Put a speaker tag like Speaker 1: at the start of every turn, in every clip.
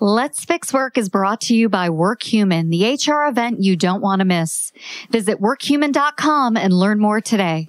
Speaker 1: Let's Fix Work is brought to you by WorkHuman, the HR event you don't want to miss. Visit workhuman.com and learn more today.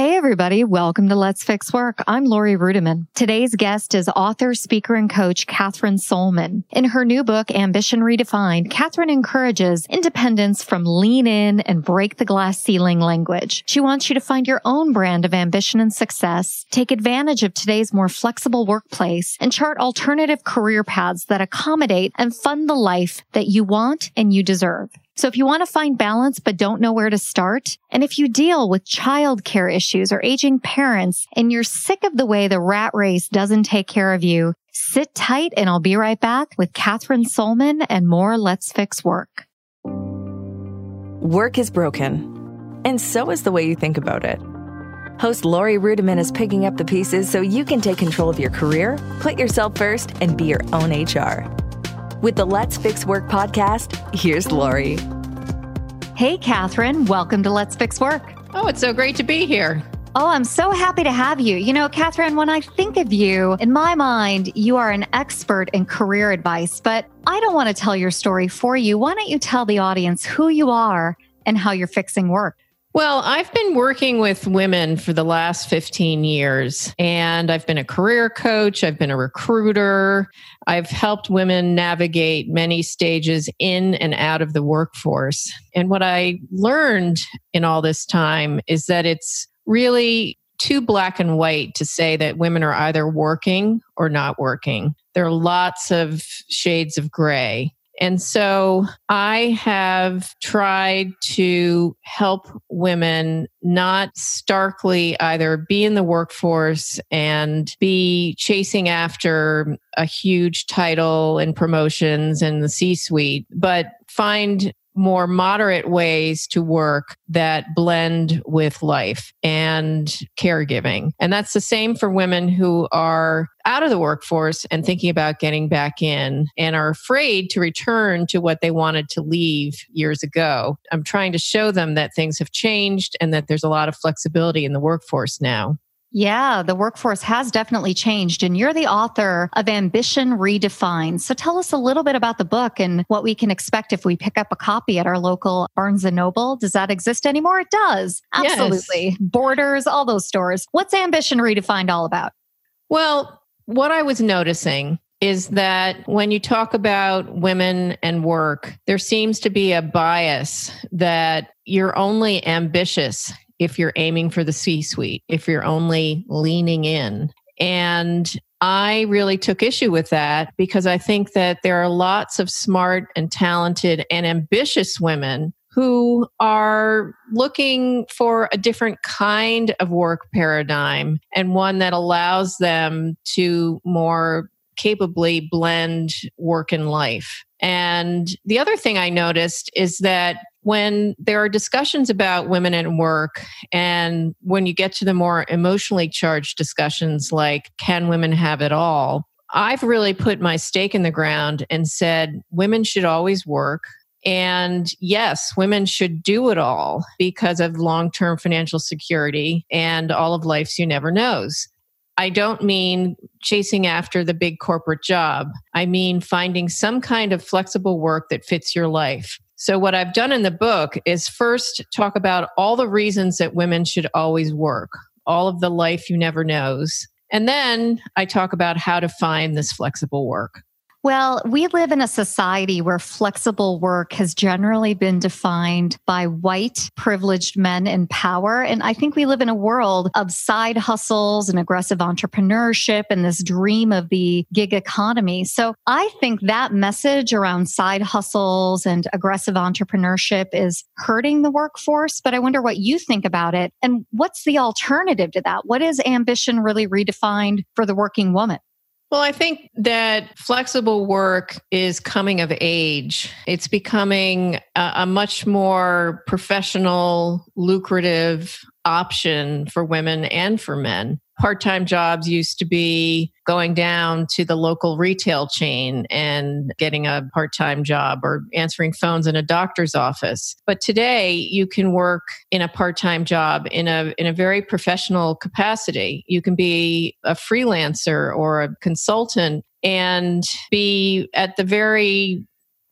Speaker 1: Hey, everybody. Welcome to Let's Fix Work. I'm Laurie Ruettimann. Today's guest is author, speaker, and coach Kathryn Sollmann. In her new book, Ambition Redefined, Kathryn encourages independence from lean in and break the glass ceiling language. She wants you to find your own brand of ambition and success, take advantage of today's more flexible workplace, and chart alternative career paths that accommodate and fund the life that you want and you deserve. So if you want to find balance but don't know where to start, and if you deal with childcare issues or aging parents and you're sick of the way the rat race doesn't take care of you, sit tight and I'll be right back with Kathryn Sollmann and more Let's Fix Work.
Speaker 2: Work is broken, and so is the way you think about it. Host Laurie Ruettimann is picking up the pieces so you can take control of your career, put yourself first, and be your own HR. With the Let's Fix Work podcast, here's Laurie.
Speaker 1: Hey, Kathryn. Welcome to Let's Fix Work.
Speaker 3: Oh, it's so great to be here.
Speaker 1: Oh, I'm so happy to have you. You know, Kathryn, when I think of you, in my mind, you are an expert in career advice, but I don't want to tell your story for you. Why don't you tell the audience who you are and how you're fixing work?
Speaker 3: Well, I've been working with women for the last 15 years, and I've been a career coach, I've been a recruiter, I've helped women navigate many stages in and out of the workforce. And what I learned in all this time is that it's really too black and white to say that women are either working or not working. There are lots of shades of gray. And so I have tried to help women not starkly either be in the workforce and be chasing after a huge title and promotions and the C suite, but find more moderate ways to work that blend with life and caregiving. And that's the same for women who are out of the workforce and thinking about getting back in and are afraid to return to what they wanted to leave years ago. I'm trying to show them that things have changed and that there's a lot of flexibility in the workforce now.
Speaker 1: Yeah, the workforce has definitely changed. And you're the author of Ambition Redefined. So tell us a little bit about the book and what we can expect if we pick up a copy at our local Barnes and Noble. Does that exist anymore? It does. Absolutely. Yes. Borders, all those stores. What's Ambition Redefined all about?
Speaker 3: Well, what I was noticing is that when you talk about women and work, there seems to be a bias that you're only ambitious if you're aiming for the C suite, if you're only leaning in. And I really took issue with that because I think that there are lots of smart and talented and ambitious women who are looking for a different kind of work paradigm and one that allows them to more capably blend work and life. And the other thing I noticed is that when there are discussions about women at work, and when you get to the more emotionally charged discussions like, can women have it all? I've really put my stake in the ground and said, women should always work. And yes, women should do it all because of long term financial security and all of life's you never knows. I don't mean chasing after the big corporate job. I mean finding some kind of flexible work that fits your life. So, what I've done in the book is first talk about all the reasons that women should always work, all of the life you never knows. And then I talk about how to find this flexible work.
Speaker 1: Well, we live in a society where flexible work has generally been defined by white privileged men in power. And I think we live in a world of side hustles and aggressive entrepreneurship and this dream of the gig economy. So I think that message around side hustles and aggressive entrepreneurship is hurting the workforce. But I wonder what you think about it. And what's the alternative to that? What is ambition really redefined for the working woman?
Speaker 3: Well, I think that flexible work is coming of age. It's becoming a, a, much more professional, lucrative option for women and for men part time jobs used to be going down to the local retail chain and getting a part time job or answering phones in a doctor's office. But today you can work in a part time job in a, in a very professional capacity. You can be a freelancer or a consultant and be at the very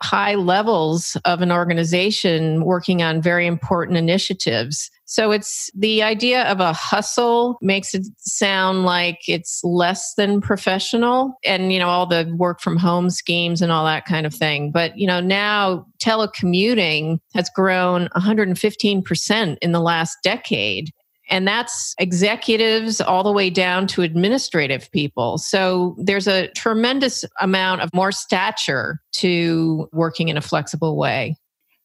Speaker 3: high levels of an organization working on very important initiatives. So it's the idea of a hustle makes it sound like it's less than professional and, you know, all the work from home schemes and all that kind of thing. But, you know, now telecommuting has grown 115% in the last decade. And that's executives all the way down to administrative people. So there's a tremendous amount of more stature to working in a flexible way.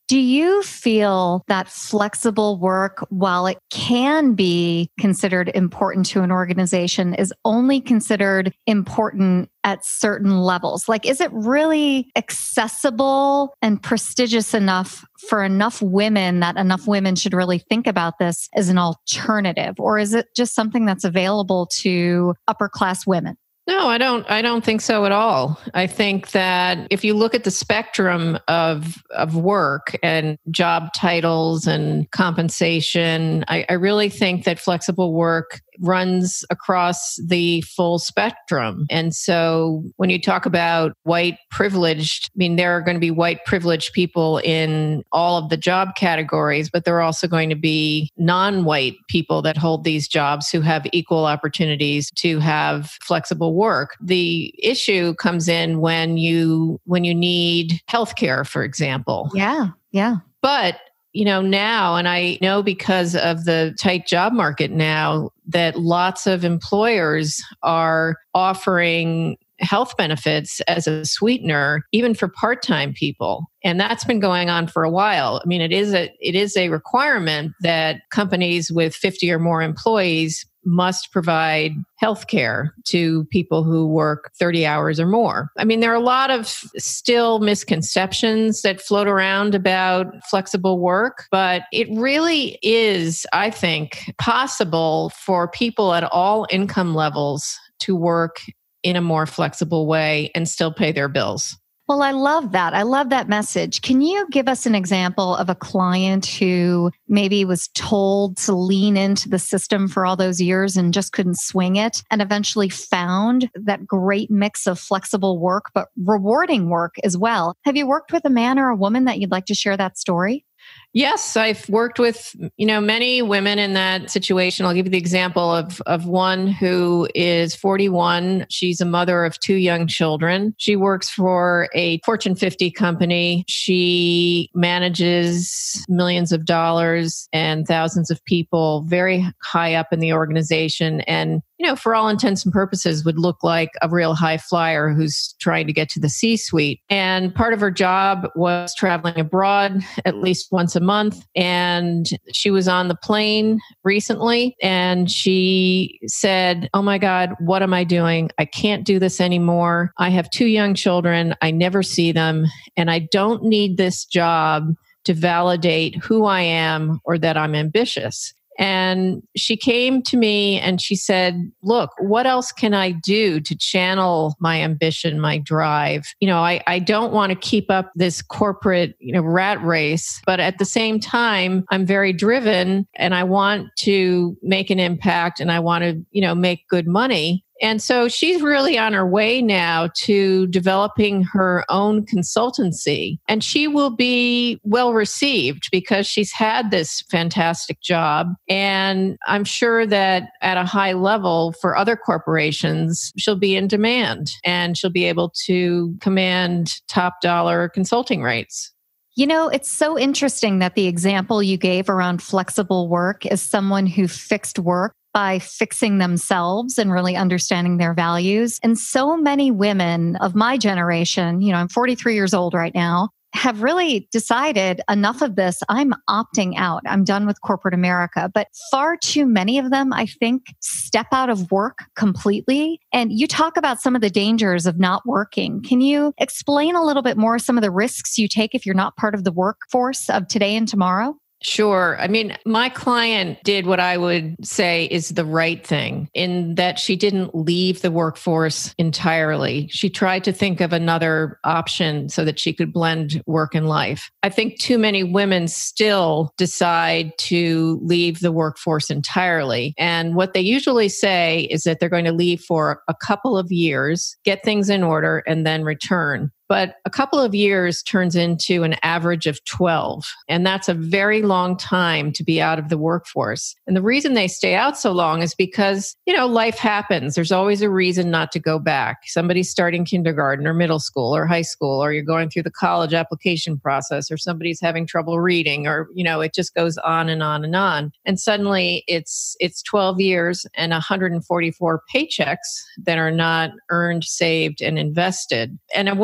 Speaker 1: Do you feel that flexible work, while it can be considered important to an organization, is only considered important at certain levels? Like, is it really accessible and prestigious enough for enough women that enough women should really think about this as an alternative? Or is it just something that's available to upper class women?
Speaker 3: No, I don't I don't think so at all. I think that if you look at the spectrum of of work and job titles and compensation, I, I really think that flexible work runs across the full spectrum. And so when you talk about white privileged, I mean, there are going to be white privileged people in all of the job categories, but there are also going to be non white people that hold these jobs who have equal opportunities to have flexible work. The issue comes in when you when you need healthcare, for example.
Speaker 1: Yeah. Yeah.
Speaker 3: But you know, now, and I know because of the tight job market now, that lots of employers are offering health benefits as a sweetener even for part-time people and that's been going on for a while i mean it is a it is a requirement that companies with 50 or more employees must provide health care to people who work 30 hours or more. I mean, there are a lot of still misconceptions that float around about flexible work, but it really is, I think, possible for people at all income levels to work in a more flexible way and still pay their bills.
Speaker 1: Well, I love that. I love that message. Can you give us an example of a client who maybe was told to lean into the system for all those years and just couldn't swing it and eventually found that great mix of flexible work, but rewarding work as well? Have you worked with a man or a woman that you'd like to share that story?
Speaker 3: Yes, I've worked with, you know, many women in that situation. I'll give you the example of of one who is 41. She's a mother of two young children. She works for a Fortune 50 company. She manages millions of dollars and thousands of people very high up in the organization and you know, for all intents and purposes, would look like a real high flyer who's trying to get to the C suite. And part of her job was traveling abroad at least once a month. And she was on the plane recently and she said, Oh my God, what am I doing? I can't do this anymore. I have two young children. I never see them. And I don't need this job to validate who I am or that I'm ambitious. And she came to me and she said, Look, what else can I do to channel my ambition, my drive? You know, I, I don't want to keep up this corporate, you know, rat race, but at the same time, I'm very driven and I want to make an impact and I want to, you know, make good money. And so she's really on her way now to developing her own consultancy. And she will be well received because she's had this fantastic job. And I'm sure that at a high level for other corporations, she'll be in demand and she'll be able to command top dollar consulting rates.
Speaker 1: You know, it's so interesting that the example you gave around flexible work is someone who fixed work by fixing themselves and really understanding their values. And so many women of my generation, you know, I'm 43 years old right now, have really decided enough of this. I'm opting out. I'm done with corporate America. But far too many of them, I think, step out of work completely. And you talk about some of the dangers of not working. Can you explain a little bit more some of the risks you take if you're not part of the workforce of today and tomorrow?
Speaker 3: Sure. I mean, my client did what I would say is the right thing in that she didn't leave the workforce entirely. She tried to think of another option so that she could blend work and life. I think too many women still decide to leave the workforce entirely. And what they usually say is that they're going to leave for a couple of years, get things in order, and then return but a couple of years turns into an average of 12. And that's a very long time to be out of the workforce. And the reason they stay out so long is because, you know, life happens. There's always a reason not to go back. Somebody's starting kindergarten or middle school or high school, or you're going through the college application process, or somebody's having trouble reading, or, you know, it just goes on and on and on. And suddenly it's, it's 12 years and 144 paychecks that are not earned, saved, and invested. And a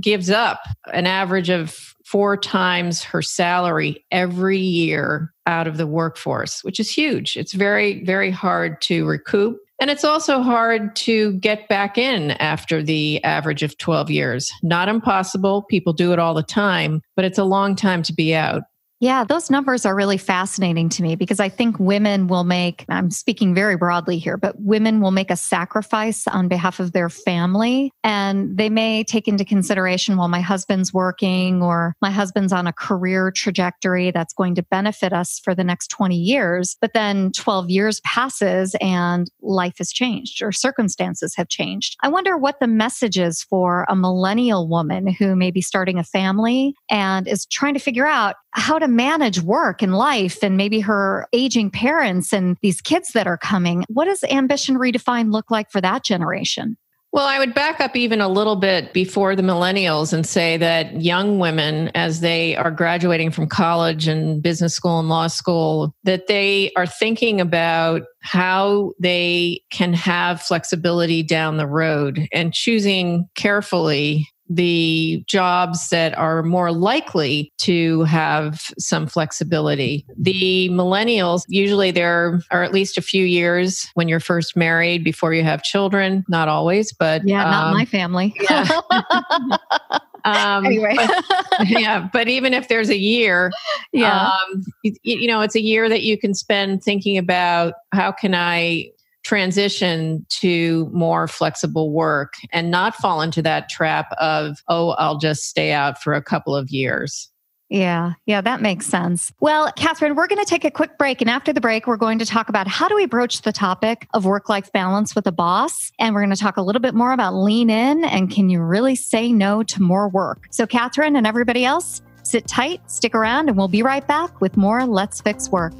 Speaker 3: gives up an average of four times her salary every year out of the workforce, which is huge. It's very, very hard to recoup. And it's also hard to get back in after the average of 12 years. Not impossible. People do it all the time, but it's a long time to be out.
Speaker 1: Yeah, those numbers are really fascinating to me because I think women will make, I'm speaking very broadly here, but women will make a sacrifice on behalf of their family. And they may take into consideration, well, my husband's working or my husband's on a career trajectory that's going to benefit us for the next 20 years. But then 12 years passes and life has changed or circumstances have changed. I wonder what the message is for a millennial woman who may be starting a family and is trying to figure out how to manage work and life and maybe her aging parents and these kids that are coming. What does ambition redefined look like for that generation?
Speaker 3: Well, I would back up even a little bit before the millennials and say that young women, as they are graduating from college and business school and law school, that they are thinking about how they can have flexibility down the road and choosing carefully the jobs that are more likely to have some flexibility. The millennials, usually there are at least a few years when you're first married before you have children. Not always, but
Speaker 1: yeah, um, not my family.
Speaker 3: Yeah. Um, anyway, but, yeah, but even if there's a year, yeah, um, you, you know, it's a year that you can spend thinking about how can I transition to more flexible work and not fall into that trap of, oh, I'll just stay out for a couple of years.
Speaker 1: Yeah, yeah, that makes sense. Well, Kathryn, we're going to take a quick break. And after the break, we're going to talk about how do we broach the topic of work life balance with a boss. And we're going to talk a little bit more about lean in and can you really say no to more work? So, Kathryn and everybody else, sit tight, stick around, and we'll be right back with more Let's Fix Work.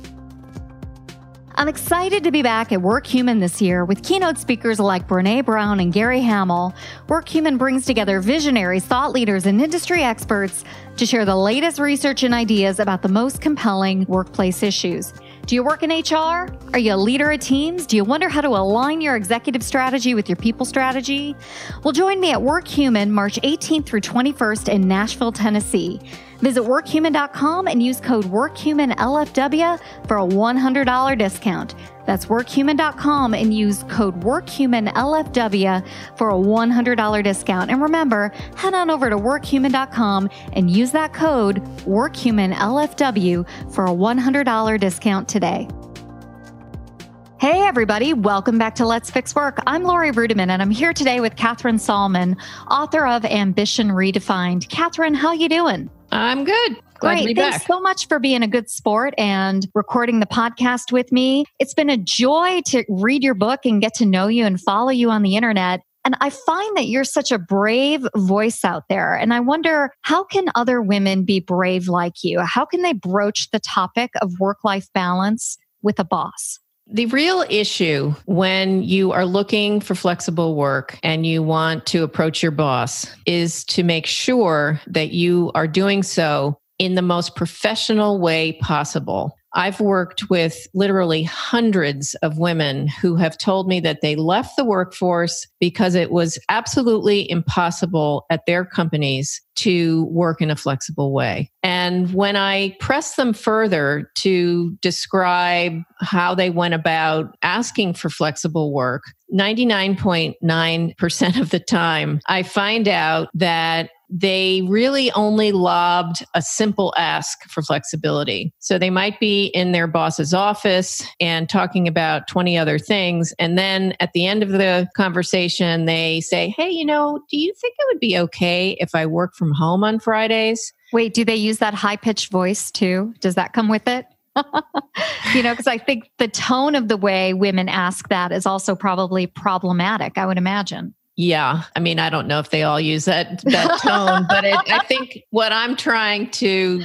Speaker 1: I'm excited to be back at WorkHuman this year with keynote speakers like Brene Brown and Gary Hamel. WorkHuman brings together visionaries, thought leaders, and industry experts to share the latest research and ideas about the most compelling workplace issues. Do you work in HR? Are you a leader of teams? Do you wonder how to align your executive strategy with your people strategy? Well, join me at WorkHuman March 18th through 21st in Nashville, Tennessee. Visit workhuman.com and use code WorkHumanLFW for a $100 discount. That's workhuman.com and use code WorkHumanLFW for a $100 discount. And remember, head on over to workhuman.com and use that code WorkHumanLFW for a $100 discount today. Hey, everybody. Welcome back to Let's Fix Work. I'm Laurie Ruettimann, and I'm here today with Kathryn Sollmann, author of Ambition Redefined. Kathryn, how you doing?
Speaker 3: I'm good. Glad
Speaker 1: Great. Thanks back. so much for being a good sport and recording the podcast with me. It's been a joy to read your book and get to know you and follow you on the internet. And I find that you're such a brave voice out there. And I wonder how can other women be brave like you? How can they broach the topic of work life balance with a boss?
Speaker 3: The real issue when you are looking for flexible work and you want to approach your boss is to make sure that you are doing so in the most professional way possible. I've worked with literally hundreds of women who have told me that they left the workforce because it was absolutely impossible at their companies to work in a flexible way. And when I press them further to describe how they went about asking for flexible work, 99.9% of the time, I find out that they really only lobbed a simple ask for flexibility. So they might be in their boss's office and talking about 20 other things. And then at the end of the conversation, they say, Hey, you know, do you think it would be okay if I work from home on Fridays?
Speaker 1: Wait, do they use that high pitched voice too? Does that come with it? you know, because I think the tone of the way women ask that is also probably problematic, I would imagine.
Speaker 3: Yeah, I mean, I don't know if they all use that that tone, but it, I think what I'm trying to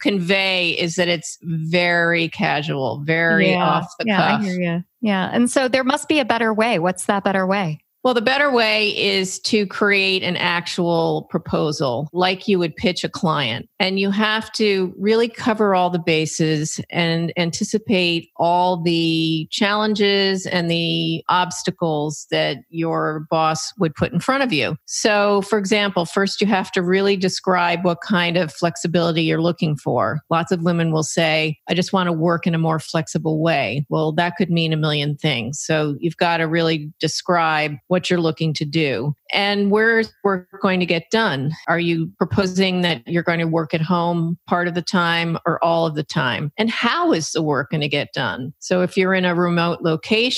Speaker 3: convey is that it's very casual, very yeah, off the
Speaker 1: yeah,
Speaker 3: cuff.
Speaker 1: I hear you. Yeah, and so there must be a better way. What's that better way?
Speaker 3: Well, the better way is to create an actual proposal like you would pitch a client. And you have to really cover all the bases and anticipate all the challenges and the obstacles that your boss would put in front of you. So, for example, first you have to really describe what kind of flexibility you're looking for. Lots of women will say, I just want to work in a more flexible way. Well, that could mean a million things. So, you've got to really describe what you're looking to do. And where's work going to get done? Are you proposing that you're going to work at home part of the time or all of the time? And how is the work going to get done? So if you're in a remote location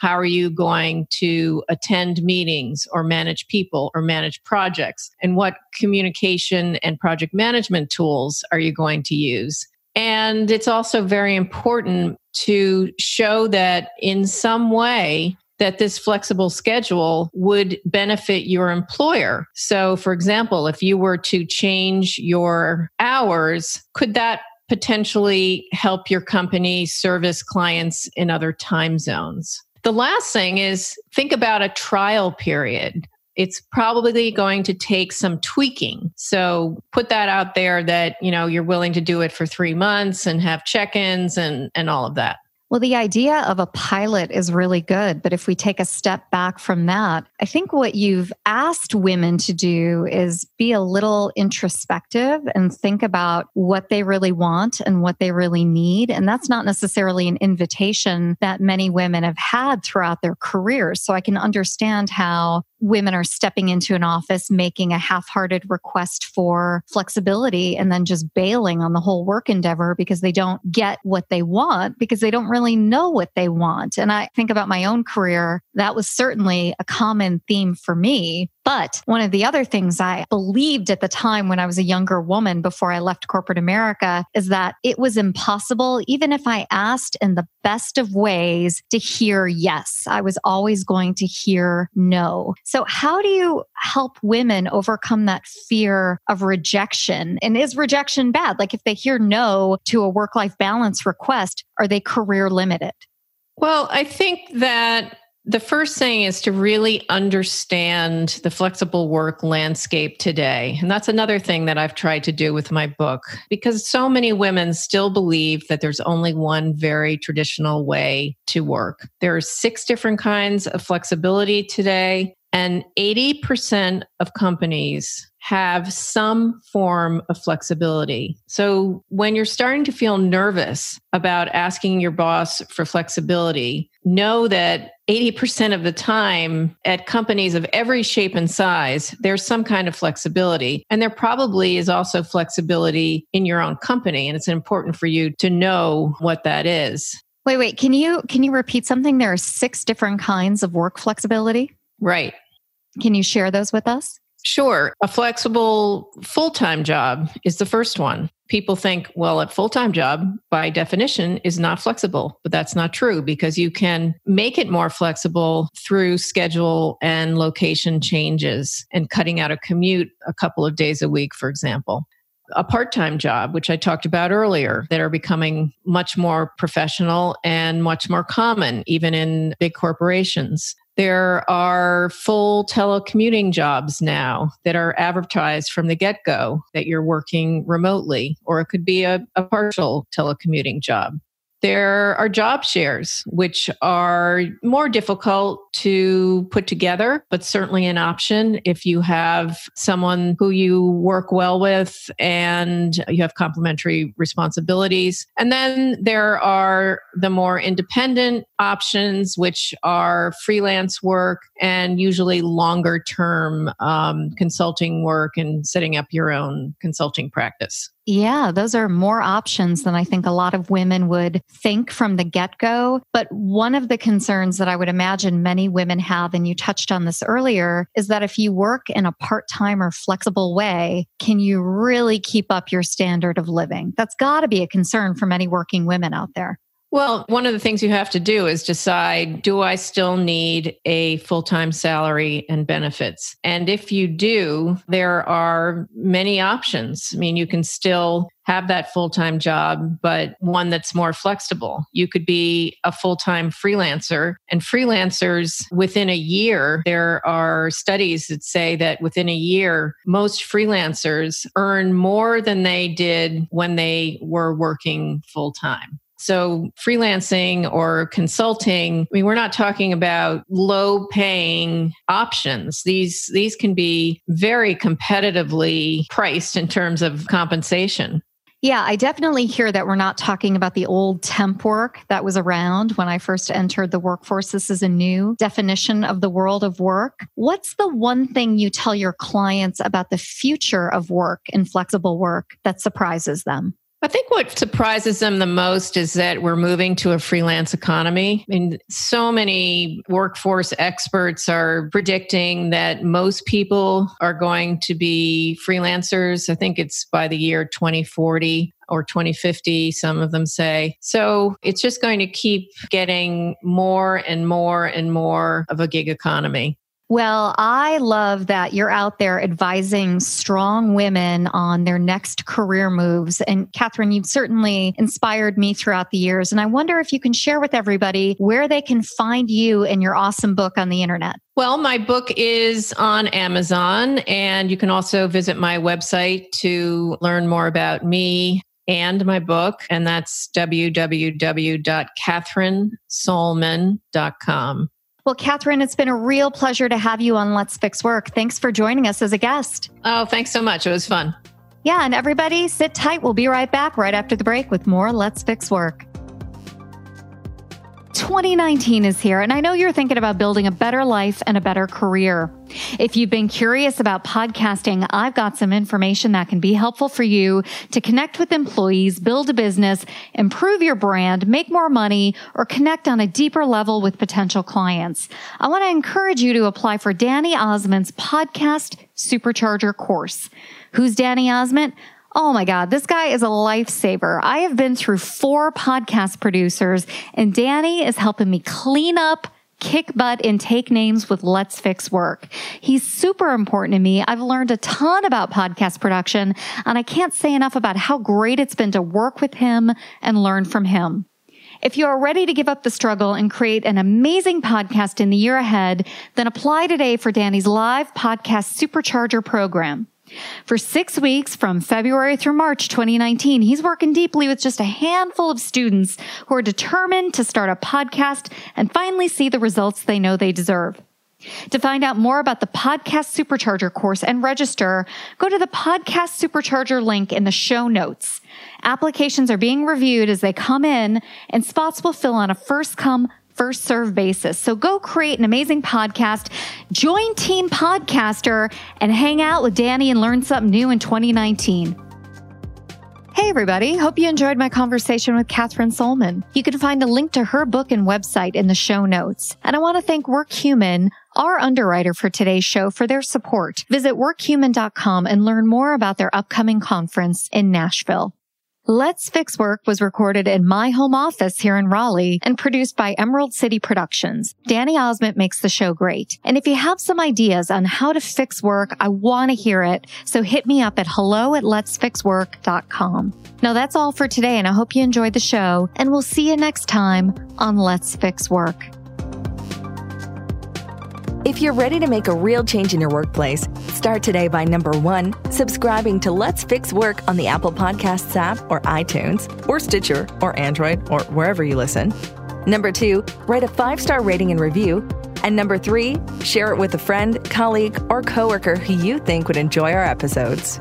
Speaker 3: how are you going to attend meetings or manage people or manage projects? And what communication and project management tools are you going to use? And it's also very important to show that in some way that this flexible schedule would benefit your employer. So, for example, if you were to change your hours, could that potentially help your company service clients in other time zones? The last thing is think about a trial period it's probably going to take some tweaking. So put that out there that, you know, you're willing to do it for 3 months and have check-ins and and all of that.
Speaker 1: Well, the idea of a pilot is really good. But if we take a step back from that, I think what you've asked women to do is be a little introspective and think about what they really want and what they really need. And that's not necessarily an invitation that many women have had throughout their careers. So I can understand how women are stepping into an office, making a half hearted request for flexibility, and then just bailing on the whole work endeavor because they don't get what they want because they don't really know what they want. And I think about my own career, that was certainly a common theme for me. But one of the other things I believed at the time when I was a younger woman before I left corporate America is that it was impossible, even if I asked in the best of ways, to hear yes. I was always going to hear no. So, how do you help women overcome that fear of rejection? And is rejection bad? Like if they hear no to a work life balance request, are they career limited?
Speaker 3: Well, I think that the first thing is to really understand the flexible work landscape today. And that's another thing that I've tried to do with my book because so many women still believe that there's only one very traditional way to work. There are six different kinds of flexibility today, and 80% of companies have some form of flexibility. So when you're starting to feel nervous about asking your boss for flexibility, know that 80% of the time at companies of every shape and size, there's some kind of flexibility. And there probably is also flexibility in your own company. And it's important for you to know what that is.
Speaker 1: Wait, wait, can you can you repeat something? There are six different kinds of work flexibility?
Speaker 3: Right.
Speaker 1: Can you share those with us?
Speaker 3: Sure. A flexible full time job is the first one. People think, well, a full time job by definition is not flexible, but that's not true because you can make it more flexible through schedule and location changes and cutting out a commute a couple of days a week, for example a part time job, which I talked about earlier, that are becoming much more professional and much more common, even in big corporations. There are full telecommuting jobs now that are advertised from the get go that you're working remotely, or it could be a, a partial telecommuting job. There are job shares, which are more difficult to put together, but certainly an option if you have someone who you work well with and you have complementary responsibilities. And then there are the more independent options, which are freelance work and usually longer term um, consulting work and setting up your own consulting practice.
Speaker 1: Yeah, those are more options than I think a lot of women would think from the get go. But one of the concerns that I would imagine many women have, and you touched on this earlier, is that if you work in a part time or flexible way, can you really keep up your standard of living? That's got to be a concern for many working women out there.
Speaker 3: Well, one of the things you have to do is decide do I still need a full time salary and benefits? And if you do, there are many options. I mean, you can still have that full time job, but one that's more flexible. You could be a full time freelancer, and freelancers within a year, there are studies that say that within a year, most freelancers earn more than they did when they were working full time. So, freelancing or consulting, I mean, we're not talking about low paying options. These, these can be very competitively priced in terms of compensation.
Speaker 1: Yeah, I definitely hear that we're not talking about the old temp work that was around when I first entered the workforce. This is a new definition of the world of work. What's the one thing you tell your clients about the future of work and flexible work that surprises them?
Speaker 3: I think what surprises them the most is that we're moving to a freelance economy. I mean, so many workforce experts are predicting that most people are going to be freelancers. I think it's by the year 2040 or 2050, some of them say. So it's just going to keep getting more and more and more of a gig economy.
Speaker 1: Well, I love that you're out there advising strong women on their next career moves. And Kathryn, you've certainly inspired me throughout the years. And I wonder if you can share with everybody where they can find you and your awesome book on the internet.
Speaker 3: Well, my book is on Amazon, and you can also visit my website to learn more about me and my book, and that's www.kathrynsollmann.com.
Speaker 1: Well, Kathryn, it's been a real pleasure to have you on Let's Fix Work. Thanks for joining us as a guest.
Speaker 3: Oh, thanks so much. It was fun.
Speaker 1: Yeah, and everybody sit tight. We'll be right back right after the break with more Let's Fix Work. 2019 is here, and I know you're thinking about building a better life and a better career. If you've been curious about podcasting, I've got some information that can be helpful for you to connect with employees, build a business, improve your brand, make more money, or connect on a deeper level with potential clients. I want to encourage you to apply for Danny Ozment's podcast supercharger course. Who's Danny Ozment? Oh my God, this guy is a lifesaver. I have been through four podcast producers and Danny is helping me clean up kick butt and take names with Let's Fix Work. He's super important to me. I've learned a ton about podcast production and I can't say enough about how great it's been to work with him and learn from him. If you are ready to give up the struggle and create an amazing podcast in the year ahead, then apply today for Danny's live podcast supercharger program. For six weeks from February through March 2019, he's working deeply with just a handful of students who are determined to start a podcast and finally see the results they know they deserve. To find out more about the Podcast Supercharger course and register, go to the Podcast Supercharger link in the show notes. Applications are being reviewed as they come in, and spots will fill on a first come, first serve basis. So go create an amazing podcast, join Team Podcaster, and hang out with Danny and learn something new in 2019. Hey, everybody. Hope you enjoyed my conversation with Kathryn Sollmann. You can find a link to her book and website in the show notes. And I want to thank WorkHuman, our underwriter for today's show, for their support. Visit workhuman.com and learn more about their upcoming conference in Nashville. Let's Fix Work was recorded in my home office here in Raleigh and produced by Emerald City Productions. Danny Ozment makes the show great. And if you have some ideas on how to fix work, I want to hear it. So hit me up at hello at letsfixwork.com. Now that's all for today and I hope you enjoyed the show and we'll see you next time on Let's Fix Work.
Speaker 2: If you're ready to make a real change in your workplace, start today by number one, subscribing to Let's Fix Work on the Apple Podcasts app or iTunes or Stitcher or Android or wherever you listen. Number two, write a five star rating and review. And number three, share it with a friend, colleague, or coworker who you think would enjoy our episodes.